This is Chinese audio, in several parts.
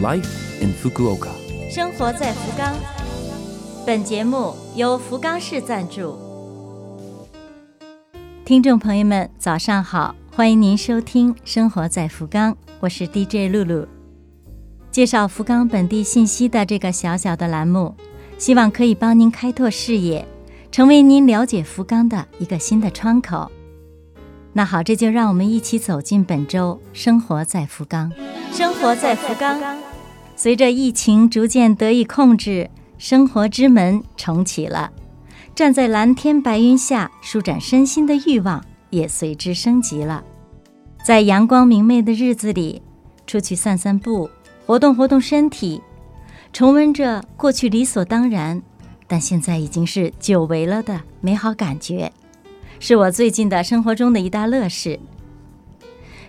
Life in Fukuoka。生活在福冈。本节目由福冈市赞助。听众朋友们，早上好，欢迎您收听《生活在福冈》，我是 DJ 露露。介绍福冈本地信息的这个小小的栏目，希望可以帮您开拓视野，成为您了解福冈的一个新的窗口。那好，这就让我们一起走进本周《生活在福冈》。生活在福冈，随着疫情逐渐得以控制，生活之门重启了。站在蓝天白云下舒展身心的欲望也随之升级了。在阳光明媚的日子里，出去散散步，活动活动身体，重温着过去理所当然，但现在已经是久违了的美好感觉。是我最近的生活中的一大乐事。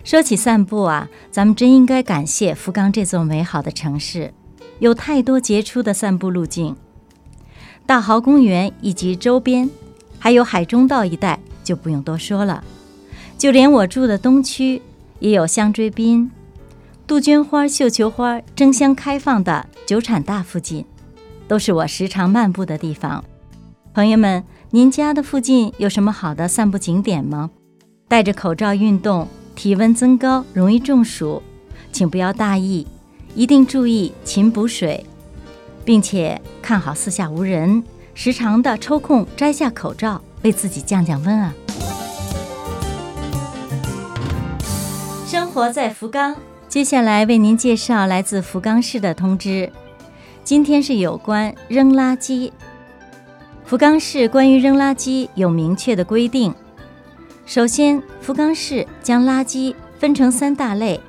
说起散步啊，咱们真应该感谢福冈这座美好的城市，有太多杰出的散步路径。大豪公园以及周边，还有海中道一带就不用多说了。就连我住的东区，也有香锥滨、杜鹃花、绣球花争相开放的九产大附近，都是我时常漫步的地方。朋友们。您家的附近有什么好的散步景点吗？戴着口罩运动，体温增高容易中暑，请不要大意，一定注意勤补水，并且看好四下无人，时常的抽空摘下口罩，为自己降降温啊！生活在福冈，接下来为您介绍来自福冈市的通知，今天是有关扔垃圾。福冈市关于扔垃圾有明确的规定。首先，福冈市将垃圾分成三大类，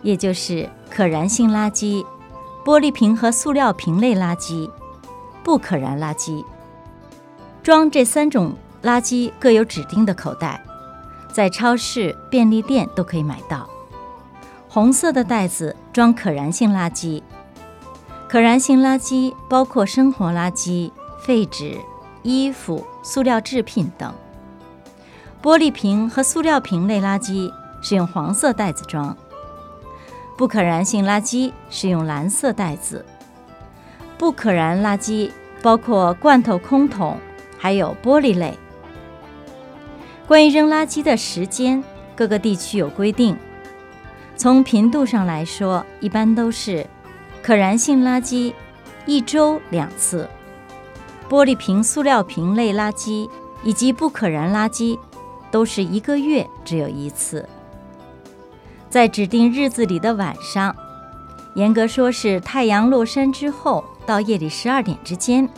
也就是可燃性垃圾、玻璃瓶和塑料瓶类垃圾、不可燃垃圾。装这三种垃圾各有指定的口袋，在超市、便利店都可以买到。红色的袋子装可燃性垃圾，可燃性垃圾包括生活垃圾、废纸。衣服、塑料制品等，玻璃瓶和塑料瓶类垃圾是用黄色袋子装；不可燃性垃圾是用蓝色袋子。不可燃垃圾包括罐头、空桶，还有玻璃类。关于扔垃圾的时间，各个地区有规定。从频度上来说，一般都是可燃性垃圾一周两次。玻璃瓶、塑料瓶类垃圾以及不可燃垃圾，都是一个月只有一次。在指定日子里的晚上，严格说是太阳落山之后到夜里十二点之间，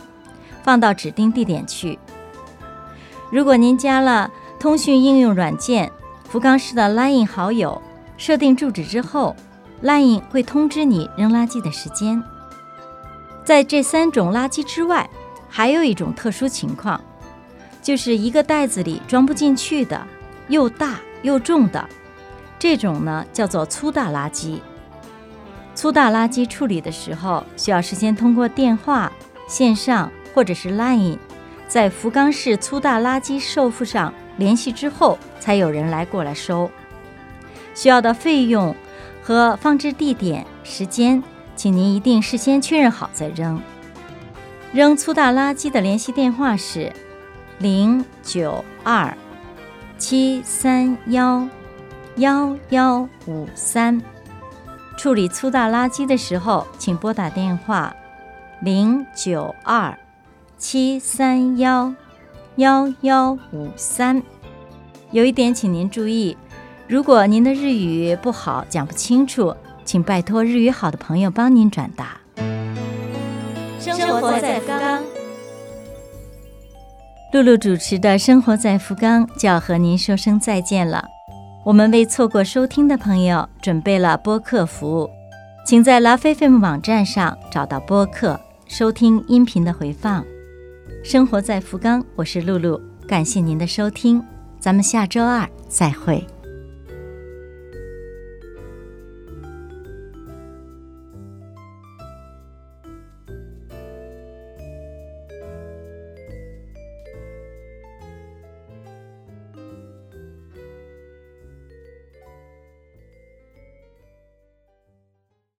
放到指定地点去。如果您加了通讯应用软件福冈市的 LINE 好友，设定住址之后，LINE 会通知你扔垃圾的时间。在这三种垃圾之外，还有一种特殊情况，就是一个袋子里装不进去的、又大又重的，这种呢叫做粗大垃圾。粗大垃圾处理的时候，需要事先通过电话、线上或者是 Line，在福冈市粗大垃圾收付上联系之后，才有人来过来收。需要的费用和放置地点、时间，请您一定事先确认好再扔。扔粗大垃圾的联系电话是零九二七三幺幺幺五三。处理粗大垃圾的时候，请拨打电话零九二七三幺幺幺五三。有一点，请您注意，如果您的日语不好，讲不清楚，请拜托日语好的朋友帮您转达。生活在福冈，露露主持的《生活在福冈》就要和您说声再见了。我们为错过收听的朋友准备了播客服务，请在拉菲菲姆网站上找到播客，收听音频的回放。生活在福冈，我是露露，感谢您的收听，咱们下周二再会。